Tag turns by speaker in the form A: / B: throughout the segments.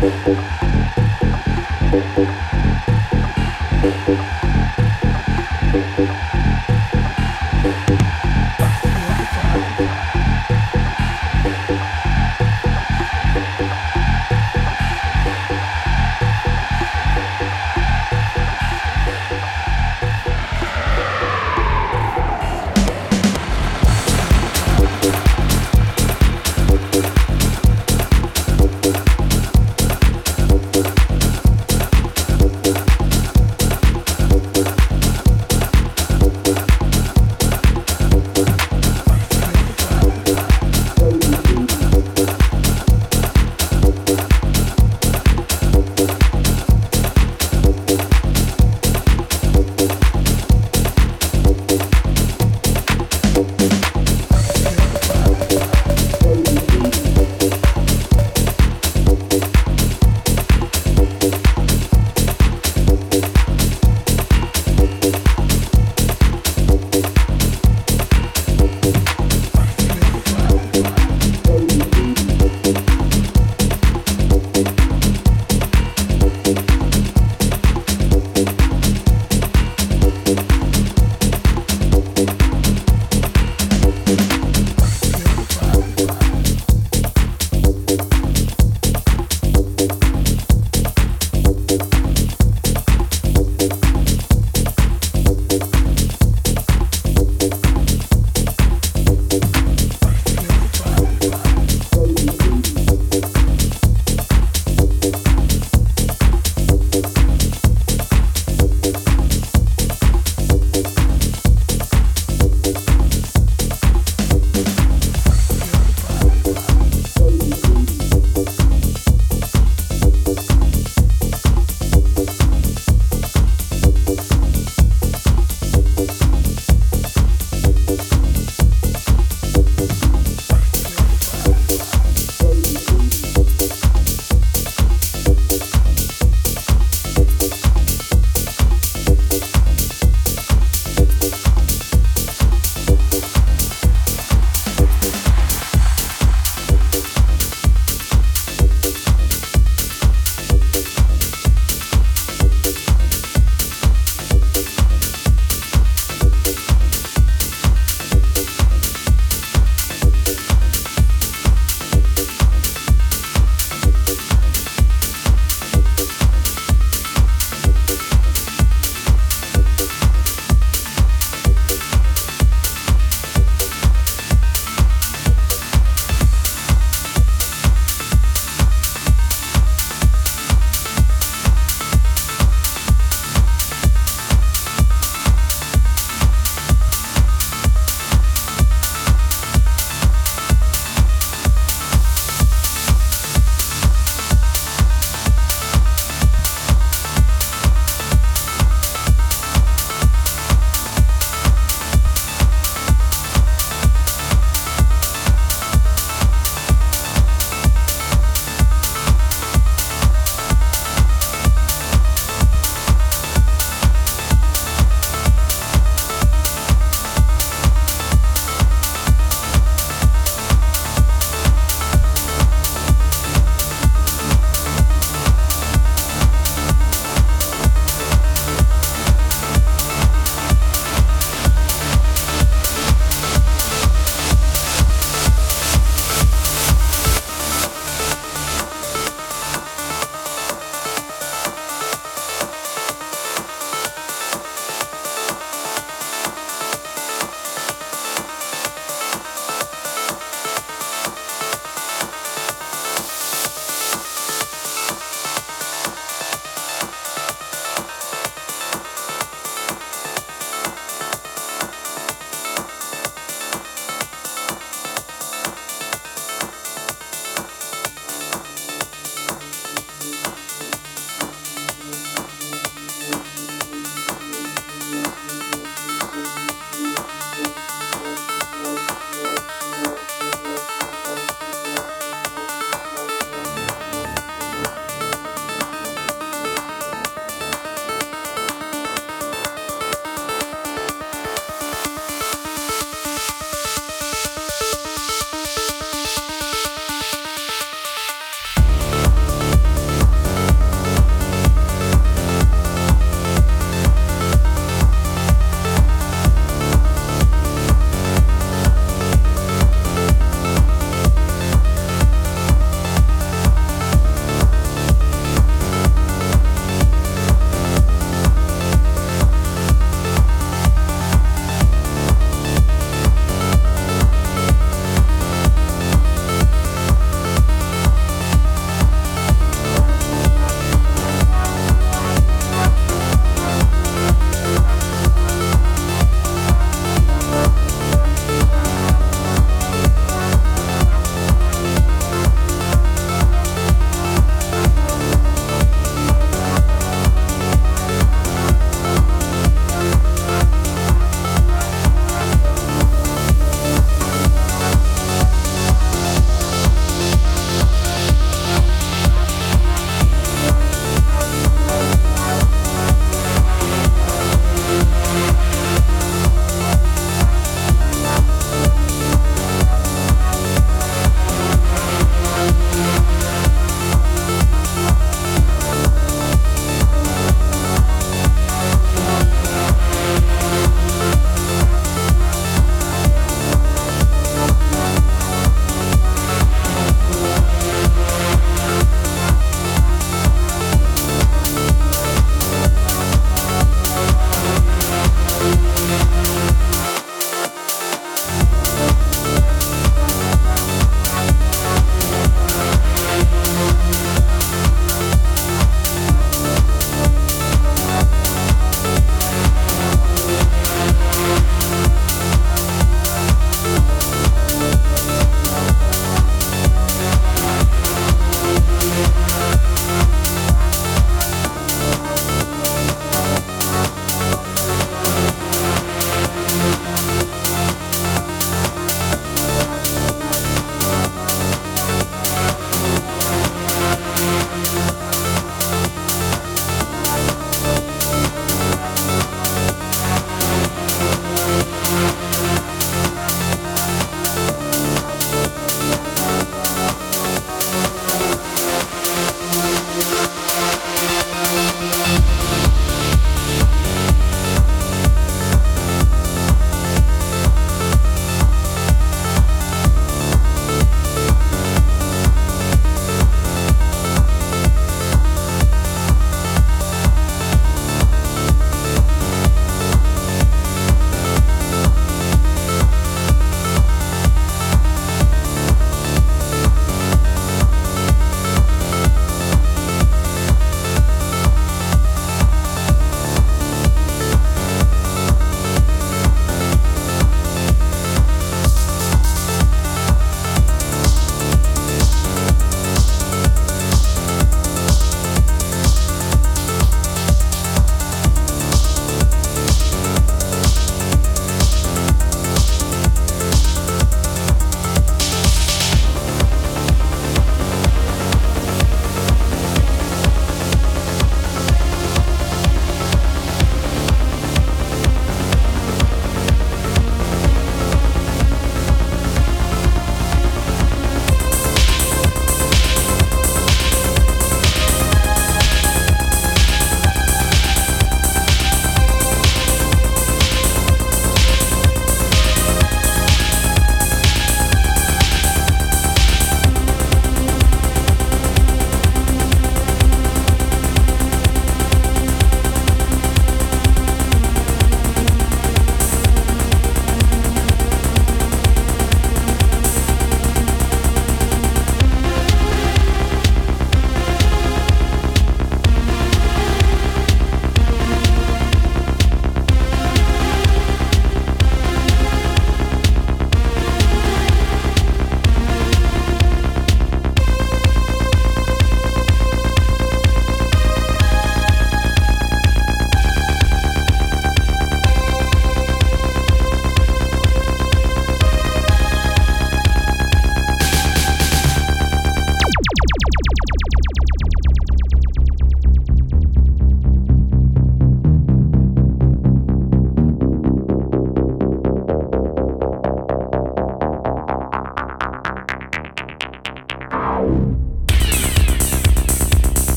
A: Thank you.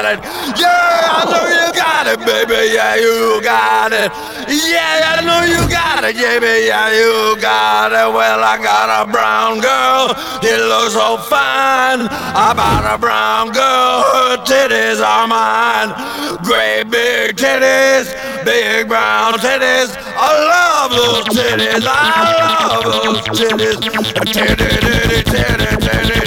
B: Yeah, I know you got it, baby. Yeah, you got it. Yeah, I know you got it, baby. Yeah, you got it. Well, I got a brown girl. She looks so fine. I bought a brown girl. Her titties are mine. Great big titties. Big brown titties. I love those titties. I love those titties. Titty, titty, titty, titty,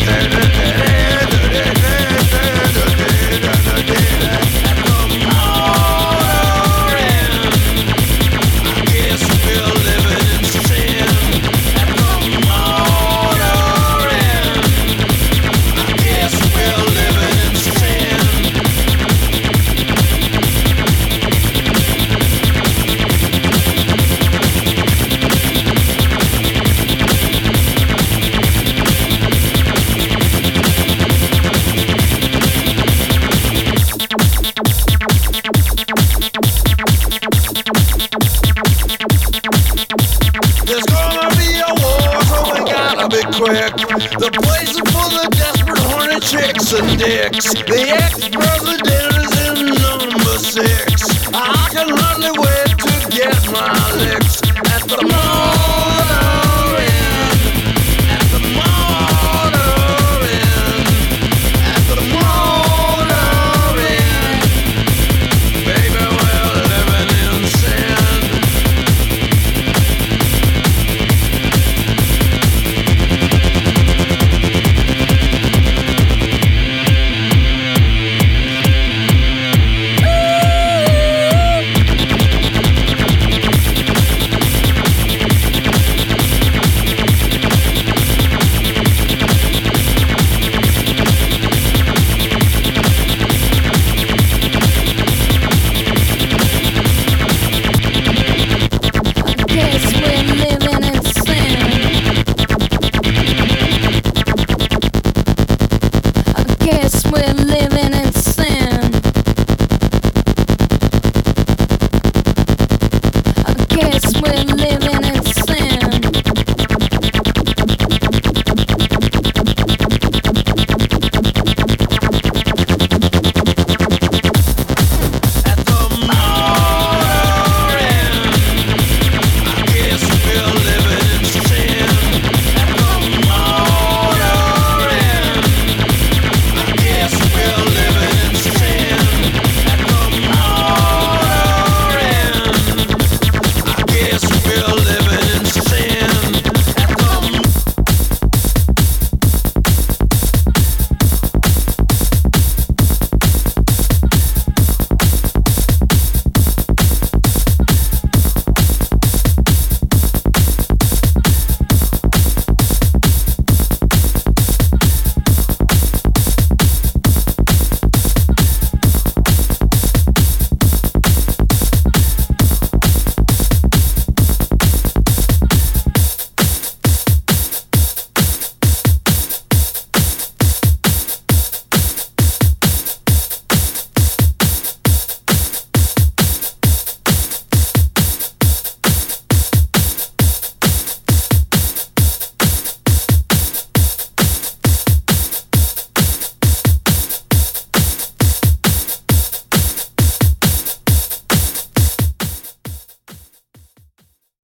B: The ex-president is in number six. I can hardly wait to get my licks at the